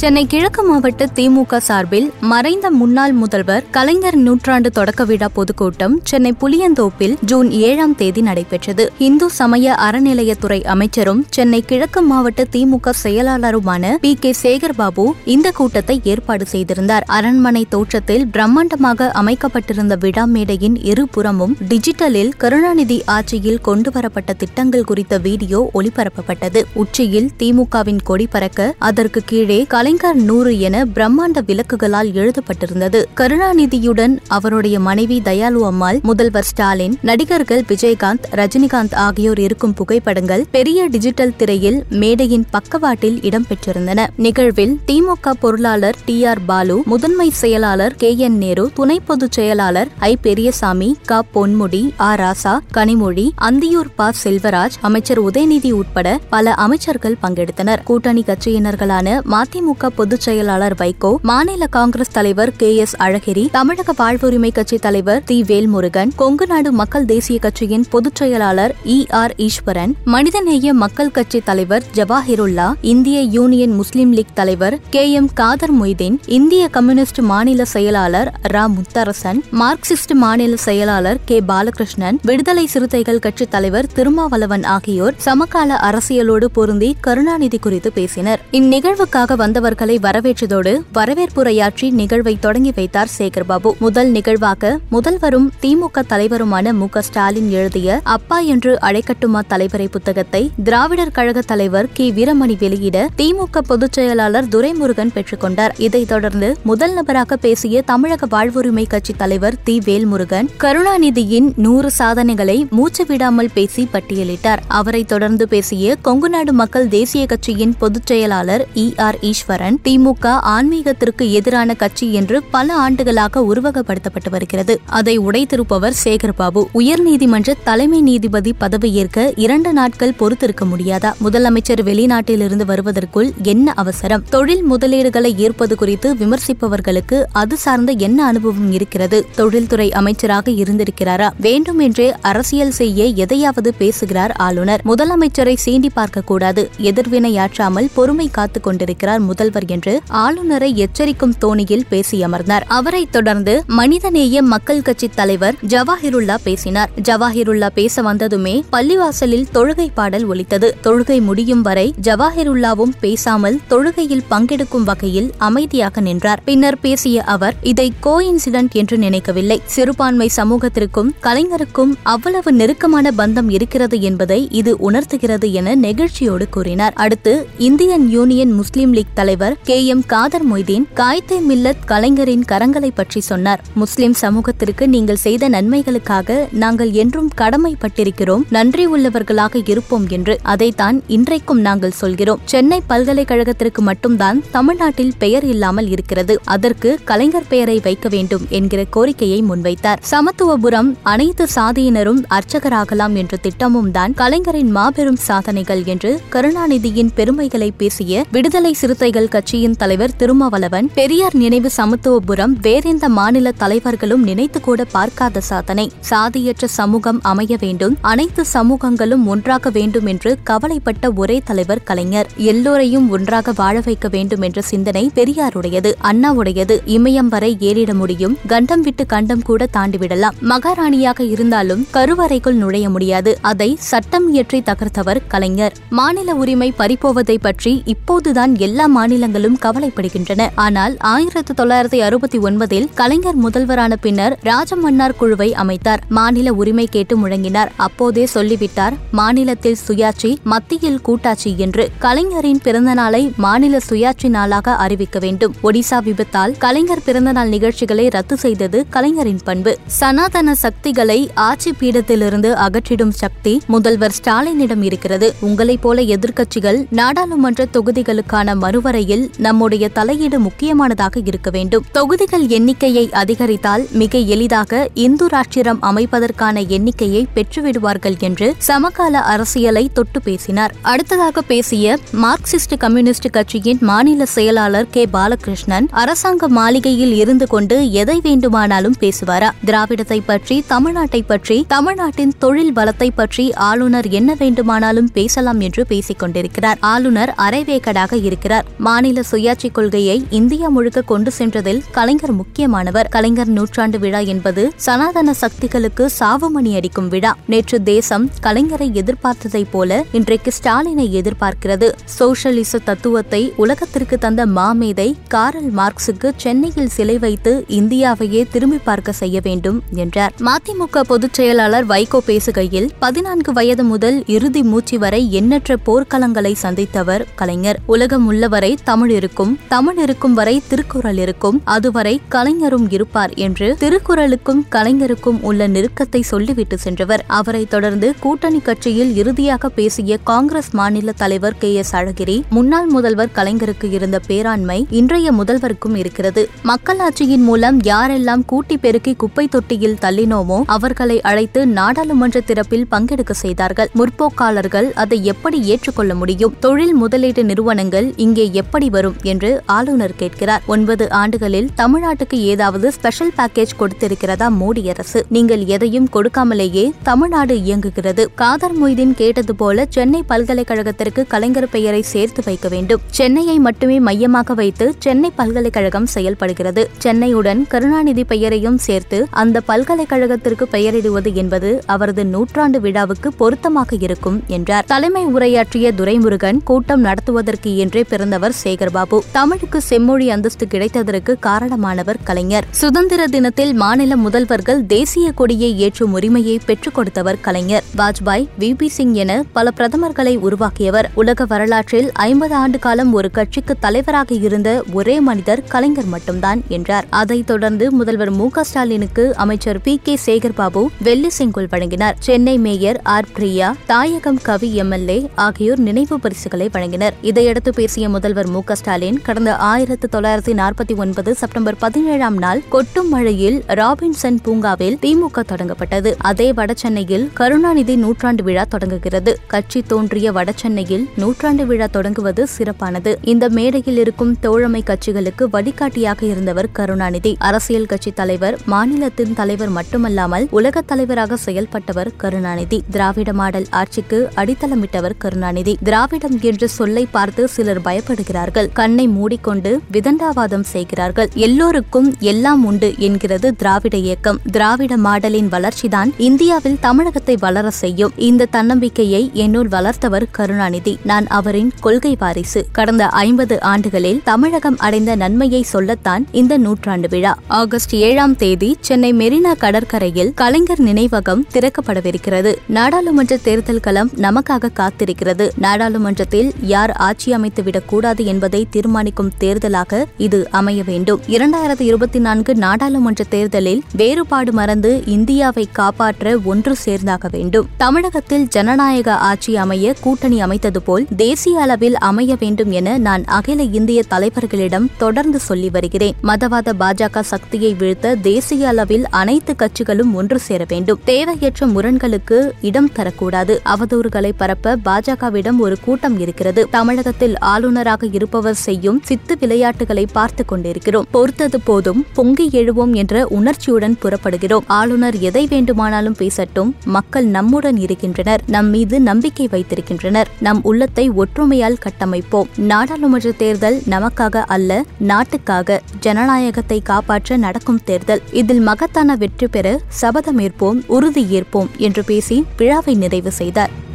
சென்னை கிழக்கு மாவட்ட திமுக சார்பில் மறைந்த முன்னாள் முதல்வர் கலைஞர் நூற்றாண்டு தொடக்க விழா பொதுக்கூட்டம் சென்னை புளியந்தோப்பில் ஜூன் ஏழாம் தேதி நடைபெற்றது. இந்து சமய அறநிலையத்துறை அமைச்சரும் சென்னை கிழக்கு மாவட்ட திமுக செயலாளருமான பி. கே. சேகர்பாபு இந்த கூட்டத்தை ஏற்பாடு செய்திருந்தார். அரண்மனை தோற்றத்தில் பிரம்மாண்டமாக அமைக்கப்பட்டிருந்த விழா மேடையின் இருபுறமும் டிஜிட்டலில் கருணாநிதி ஆட்சியில் கொண்டுவரப்பட்ட திட்டங்கள் குறித்த வீடியோ ஒளிபரப்பப்பட்டது. உச்சியில் திமுகவின் கொடி பறக்க அதற்கு கீழே கலை கலைஞர் நூறு என பிரம்மாண்ட விளக்குகளால் எழுதப்பட்டிருந்தது. கருணாநிதியுடன் அவருடைய மனைவி தயாலு அம்மாள் முதல்வர் ஸ்டாலின் நடிகர்கள் விஜயகாந்த் ரஜினிகாந்த் ஆகியோர் இருக்கும் புகைப்படங்கள் பெரிய டிஜிட்டல் திரையில் மேடையின் பக்கவாட்டில் இடம்பெற்றிருந்தன. நிகழ்வில் திமுக பொருளாளர் டி ஆர் பாலு முதன்மை செயலாளர் கே என் நேரு துணை பொதுச் செயலாளர் ஐ பெரியசாமி க பொன்முடி ஆ ராசா கனிமொழி அந்தியூர் ப செல்வராஜ் அமைச்சர் உதயநிதி உட்பட பல அமைச்சர்கள் பங்கெடுத்தனர். கூட்டணி கட்சியினர்களான மதிமுக திமுக பொதுச் செயலாளர் வைகோ மாநில காங்கிரஸ் தலைவர் கே. எஸ். அழகிரி தமிழக வாழ்வுரிமை கட்சி தலைவர் தி. வேல்முருகன் கொங்குநாடு மக்கள் தேசிய கட்சியின் பொதுச் செயலாளர் இ. ஆர். ஈஸ்வரன் மனிதநேய மக்கள் கட்சி தலைவர் ஜவாஹிருல்லா இந்திய யூனியன் முஸ்லீம் லீக் தலைவர் கே. எம். காதர் மொய்தீன் இந்திய கம்யூனிஸ்ட் மாநில செயலாளர் ரா. முத்தரசன் மார்க்சிஸ்ட் மாநில செயலாளர் கே. பாலகிருஷ்ணன் விடுதலை சிறுத்தைகள் கட்சி தலைவர் திருமாவளவன் ஆகியோர் சமகால அரசியலோடு பொருந்தி கருணாநிதி குறித்து பேசினர். இந்நிகழ்வுக்காக வந்தவர் அவர்களை வரவேற்றதோடு வரவேற்புரையாற்றி நிகழ்வை தொடங்கி வைத்தார் சேகர்பாபு. முதல் நிகழ்வாக முதல்வரும் திமுக தலைவருமான மு ஸ்டாலின் எழுதிய அப்பா என்று அழைக்கட்டுமா தலைவரை புத்தகத்தை திராவிடர் கழக தலைவர் கி. வீரமணி வெளியிட திமுக பொதுச் செயலாளர் துரைமுருகன் பெற்றுக்கொண்டார் இதைத் தொடர்ந்து முதல் நபராக பேசிய தமிழக வாழ்வுரிமை கட்சி தலைவர் தி. வேல்முருகன் கருணாநிதியின் நூறு சாதனைகளை மூச்சு விடாமல் பேசி பட்டியலிட்டார். அவரைத் தொடர்ந்து பேசிய கொங்குநாடு மக்கள் தேசிய கட்சியின் பொதுச் செயலாளர் இ. ஆர். ஈஸ்வர் ஈஸ்வரன் திமுக ஆன்மீகத்திற்கு எதிரான கட்சி என்று பல ஆண்டுகளாக உருவகப்படுத்தப்பட்டு வருகிறது. அதை உடைத்திருப்பவர் சேகர்பாபு. உயர்நீதிமன்ற தலைமை நீதிபதி பதவியேற்க இரண்டு நாட்கள் பொறுத்திருக்க முடியாதா? முதலமைச்சர் வெளிநாட்டிலிருந்து வருவதற்குள் என்ன அவசரம்? தொழில் முதலீடுகளை ஏற்பது குறித்து விமர்சிப்பவர்களுக்கு அது சார்ந்த என்ன அனுபவம் இருக்கிறது? தொழில்துறை அமைச்சராக இருந்திருக்கிறாரா? வேண்டுமென்றே அரசியல் செய்ய எதையாவது பேசுகிறார் ஆளுநர். முதலமைச்சரை சீண்டி பார்க்கக்கூடாது. எதிர்வினையாற்றாமல் பொறுமை காத்துக் கொண்டிருக்கிறார் முதல் முதல்வர் என்று ஆளுநரை எச்சரிக்கும் தோணியில் பேசியமர்ந்தார் அவரைத் தொடர்ந்து மனிதநேய மக்கள் கட்சி தலைவர் ஜவாஹிருல்லா பேசினார். ஜவாஹிருல்லா பேச வந்ததுமே பள்ளிவாசலில் தொழுகை பாடல் ஒலித்தது. தொழுகை முடியும் வரை ஜவாஹிருல்லாவும் பேசாமல் தொழுகையில் பங்கெடுக்கும் வகையில் அமைதியாக நின்றார். பின்னர் பேசிய அவர் இதை கோ இன்சிடென்ட் என்று நினைக்கவில்லை. சிறுபான்மை சமூகத்திற்கும் கலைஞருக்கும் அவ்வளவு நெருக்கமான பந்தம் இருக்கிறது என்பதை இது உணர்த்துகிறது என நெகிழ்ச்சியோடு கூறினார். அடுத்து இந்தியன் யூனியன் முஸ்லீம் லீக் தலைவர் தலைவர் கே எம் காதர் மொய்தீன் காய்தே மில்லத் கலைஞரின் கரங்களை பற்றி சொன்னார். முஸ்லிம் சமூகத்திற்கு நீங்கள் செய்த நன்மைகளுக்காக நாங்கள் என்றும் கடமைப்பட்டிருக்கிறோம். நன்றி உள்ளவர்களாக இருப்போம் என்று அதைத்தான் இன்றைக்கும் நாங்கள் சொல்கிறோம். சென்னை பல்கலைக்கழகத்திற்கு மட்டும்தான் தமிழ்நாட்டில் பெயர் இல்லாமல் இருக்கிறது. அதற்கு கலைஞர் பெயரை வைக்க வேண்டும் என்கிற கோரிக்கையை முன்வைத்தார். சமத்துவபுரம் அனைத்து சாதியினரும் அர்ச்சகராகலாம் என்ற திட்டமும் தான் கலைஞரின் மாபெரும் சாதனைகள் என்று கருணாநிதியின் பெருமைகளை பேசிய விடுதலை சிறுத்தைகள் கட்சியின் தலைவர் திருமாவளவன் பெரியார் நினைவு சமத்துவபுரம் வேறெந்த மாநில தலைவர்களும் நினைத்து கூட பார்க்காத சாதனை. சாதியற்ற சமூகம் அமைய வேண்டும் அனைத்து சமூகங்களும் ஒன்றாக வேண்டும் என்று கவலைப்பட்ட ஒரே தலைவர் கலைஞர். எல்லோரையும் ஒன்றாக வாழ வைக்க வேண்டும் என்ற சிந்தனை பெரியாருடையது. அண்ணாவுடையது. இமயம் வரை ஏறிட முடியும். கண்டம் விட்டு கண்டம் கூட தாண்டிவிடலாம். மகாராணியாக இருந்தாலும் கருவறைக்குள் நுழைய முடியாது. அதை சட்டம் இயற்றி தகர்த்தவர் கலைஞர். மாநில உரிமை பறிப்போவதை பற்றி இப்போதுதான் எல்லா மாநில மாநிலங்களும் கவலைப்படுகின்றன. ஆனால் ஆயிரத்தி தொள்ளாயிரத்தி அறுபத்தி ஒன்பதில் கலைஞர் முதல்வரான பின்னர் ராஜமன்னார் குழுவை அமைத்தார். மாநில உரிமை கேட்டு முழங்கினார். அப்போதே சொல்லிவிட்டார் மாநிலத்தில் சுயாட்சி மத்தியில் கூட்டாட்சி என்று. கலைஞரின் பிறந்த நாளை மாநில சுயாட்சி நாளாக அறிவிக்க வேண்டும். ஒடிசா விபத்தால் கலைஞர் பிறந்தநாள் நிகழ்ச்சிகளை ரத்து செய்தது கலைஞரின் பண்பு. சனாதன சக்திகளை ஆட்சி பீடத்திலிருந்து அகற்றிடும் சக்தி முதல்வர் ஸ்டாலினிடம் இருக்கிறது. உங்களைப் போல எதிர்க்கட்சிகள் நாடாளுமன்ற தொகுதிகளுக்கான மறுவரை அணுகுமுறையில் நம்முடைய தலையீடு முக்கியமானதாக இருக்க வேண்டும். தொகுதிகள் எண்ணிக்கையை அதிகரித்தால் மிக எளிதாக இந்து ராஷ்டிரம் அமைப்பதற்கான எண்ணிக்கையை பெற்றுவிடுவார்கள் என்று சமகால அரசியலை தொட்டு பேசினார். அடுத்ததாக பேசிய மார்க்சிஸ்ட் கம்யூனிஸ்ட் கட்சியின் மாநில செயலாளர் கே. பாலகிருஷ்ணன் அரசாங்க மாளிகையில் இருந்து கொண்டு எதை வேண்டுமானாலும் பேசுவாரா? திராவிடத்தை பற்றி தமிழ்நாட்டை பற்றி தமிழ்நாட்டின் தொழில் பலத்தை பற்றி ஆளுநர் என்ன வேண்டுமானாலும் பேசலாம் என்று பேசிக் கொண்டிருக்கிறார் ஆளுநர் அரைவேக்கடாக இருக்கிறார். மாநில சுயாட்சி கொள்கையை இந்தியா முழுக்க கொண்டு சென்றதில் கலைஞர் முக்கியமானவர். கலைஞர் நூற்றாண்டு விழா என்பது சனாதன சக்திகளுக்கு சாவுமணி அடிக்கும் விழா. நேற்று தேசம் கலைஞரை எதிர்பார்த்ததைப் போல இன்றைக்கு ஸ்டாலினை எதிர்பார்க்கிறது. சோசியலிச தத்துவத்தை உலகத்திற்கு தந்த மாமேதை காரல் மார்க்சுக்கு சென்னையில் சிலை வைத்து இந்தியாவையே திரும்பி பார்க்க செய்ய வேண்டும் என்றார். மதிமுக பொதுச் செயலாளர் வைகோ பேசுகையில் பதினான்கு வயது முதல் இறுதி மூச்சு வரை எண்ணற்ற போர்க்களங்களை சந்தித்தவர் கலைஞர். உலகம் உள்ளவரை தமிழ் இருக்கும் தமிழ் இருக்கும் வரை திருக்குறள் இருக்கும் அதுவரை கலைஞரும் இருப்பார் என்று திருக்குறளுக்கும் கலைஞருக்கும் உள்ள நெருக்கத்தை சொல்லிவிட்டு சென்றவர். அவரை தொடர்ந்து கூட்டணி கட்சியில் இறுதியாக பேசிய காங்கிரஸ் மாநில தலைவர் கே எஸ் அழகிரி முன்னாள் முதல்வர் கலைஞருக்கு இருந்த பேராண்மை இன்றைய முதல்வருக்கும் இருக்கிறது. மக்களாட்சியின் மூலம் யாரெல்லாம் கூட்டி பெருக்கி குப்பை தொட்டியில் தள்ளினோமோ அவர்களை அழைத்து நாடாளுமன்ற திறப்பில் பங்கெடுக்க செய்தார்கள். முற்போக்காளர்கள் அதை எப்படி ஏற்றுக்கொள்ள முடியும்? தொழில் முதலீட்டு நிறுவனங்கள் இங்கே எப்படி வரும் என்று ஆளுநர் கேட்கிறார். ஒன்பது ஆண்டுகளில் தமிழ்நாட்டுக்கு ஏதாவது ஸ்பெஷல் பேக்கேஜ் கொடுத்திருக்கிறதா மோடி அரசு? நீங்கள் எதையும் கொடுக்காமலேயே தமிழ்நாடு இயங்குகிறது. காதர் மொய்தீன் கேட்டது போல சென்னை பல்கலைக்கழகத்திற்கு கலைஞர் பெயரை சேர்த்து வைக்க வேண்டும். சென்னையை மட்டுமே மையமாக வைத்து சென்னை பல்கலைக்கழகம் செயல்படுகிறது. சென்னையுடன் கருணாநிதி பெயரையும் சேர்த்து அந்த பல்கலைக்கழகத்திற்கு பெயரிடுவது என்பது அவரது நூற்றாண்டு விழாவுக்கு பொருத்தமாக இருக்கும் என்றார். தலைமை உரையாற்றிய துரைமுருகன் கூட்டம் நடத்துவதற்கு என்றே பிறந்தவர் சேகர்பாபு. தமிழுக்கு செம்மொழி அந்தஸ்து கிடைத்ததற்கு காரணமானவர் கலைஞர். சுதந்திர தினத்தில் மாநில முதல்வர்கள் தேசிய கொடியை ஏற்றும் உரிமையை பெற்றுக் கொடுத்தவர் கலைஞர். வாஜ்பாய் வி. பி. சிங் என பல பிரதமர்களை உருவாக்கியவர். உலக வரலாற்றில் ஐம்பது ஆண்டு காலம் ஒரு கட்சிக்கு தலைவராக இருந்த ஒரே மனிதர் கலைஞர் மட்டும்தான் என்றார். அதைத் தொடர்ந்து முதல்வர் மு. க. ஸ்டாலினுக்கு அமைச்சர் பி. கே. சேகர்பாபு வெள்ளி செங்கோல் வழங்கினார். Chennai mayor R. பிரியா தாயகம் கவி எம்எல்ஏ ஆகியோர் நினைவு பரிசுகளை வழங்கினர். இதையடுத்து பேசிய முதல்வர் மு க ஸ்டாலின் கடந்த ஆயிரத்து தொள்ளாயிரத்தி நாற்பத்தி ஒன்பது செப்டம்பர் பதினேழாம் நாள் கொட்டும் மழையில் ராபின்சன் பூங்காவில் திமுக தொடங்கப்பட்டது. அதே வடசென்னையில் கருணாநிதி நூற்றாண்டு விழா தொடங்குகிறது. கட்சி தோன்றிய வடசென்னையில் நூற்றாண்டு விழா தொடங்குவது சிறப்பானது. இந்த மேடையில் இருக்கும் தோழமை கட்சிகளுக்கு வழிகாட்டியாக இருந்தவர் கருணாநிதி. அரசியல் கட்சி தலைவர் மாநிலத்தின் தலைவர் மட்டுமல்லாமல் உலக தலைவராக செயல்பட்டவர் கருணாநிதி. திராவிட மாடல் ஆட்சிக்கு அடித்தளமிட்டவர் கருணாநிதி. திராவிடம் என்ற சொல்லை பார்த்து சிலர் செய்கிறார்கள். கண்ணை மூடிக்கொண்டு விதண்டாவாதம் செய்கிறார்கள். எல்லோருக்கும் எல்லாம் உண்டு என்கிறது திராவிட இயக்கம். திராவிட மாடலின் வளர்ச்சிதான் இந்தியாவில் தமிழகத்தை வளர செய்யும். இந்த தன்னம்பிக்கையை என்னுள் வளர்த்தவர் கருணாநிதி. நான் அவரின் கொள்கை வாரிசு. கடந்த ஐம்பது ஆண்டுகளில் தமிழகம் அடைந்த நன்மையை சொல்லத்தான் இந்த நூற்றாண்டு விழா. ஆகஸ்ட் ஏழாம் தேதி சென்னை மெரினா கடற்கரையில் கலைஞர் நினைவகம் திறக்கப்படவிருக்கிறது. நாடாளுமன்ற தேர்தல் களம் நமக்காக காத்திருக்கிறது. நாடாளுமன்றத்தில் யார் ஆட்சி அமைத்துவிடக் கூடாது என்பதை தீர்மானிக்கும் தேர்தலாக இது அமைய வேண்டும். இரண்டாயிரத்தி இருபத்தி நான்கு நாடாளுமன்ற தேர்தலில் வேறுபாடு மறந்து இந்தியாவை காப்பாற்ற ஒன்று சேர்ந்தாக வேண்டும். தமிழகத்தில் ஜனநாயக ஆட்சி அமைய கூட்டணி அமைத்தது போல் தேசிய அளவில் அமைய வேண்டும் என நான் அகில இந்திய தலைவர்களிடம் தொடர்ந்து சொல்லி வருகிறேன். மதவாத பாஜக சக்தியை வீழ்த்த தேசிய அளவில் அனைத்து கட்சிகளும் ஒன்று சேர வேண்டும். தேவையற்ற முரண்களுக்கு இடம் தரக்கூடாது. அவதூறுகளை பரப்ப பாஜகவிடம் ஒரு கூட்டம் இருக்கிறது. தமிழகத்தில் ஆளுநராக இருப்பவர் செய்யும் சித்து விளையாட்டுகளை பார்த்து கொண்டிருக்கிறோம். பொறுத்தது போதும் பொங்கி எழுவோம் என்ற உணர்ச்சியுடன் புறப்படுகிறோம். ஆளுநர் எதை வேண்டுமானாலும் பேசட்டும் மக்கள் நம்முடன் இருக்கின்றனர் நம் மீது நம்பிக்கை வைத்திருக்கின்றனர். நம் உள்ளத்தை ஒற்றுமையால் கட்டமைப்போம். நாடாளுமன்ற தேர்தல் நமக்காக அல்ல நாட்டுக்காக ஜனநாயகத்தை காப்பாற்ற நடக்கும் தேர்தல். இதில் மகத்தான வெற்றி பெற சபதமேற்போம் உறுதியேற்போம் என்று பேசி விழாவை நிறைவு செய்தார்.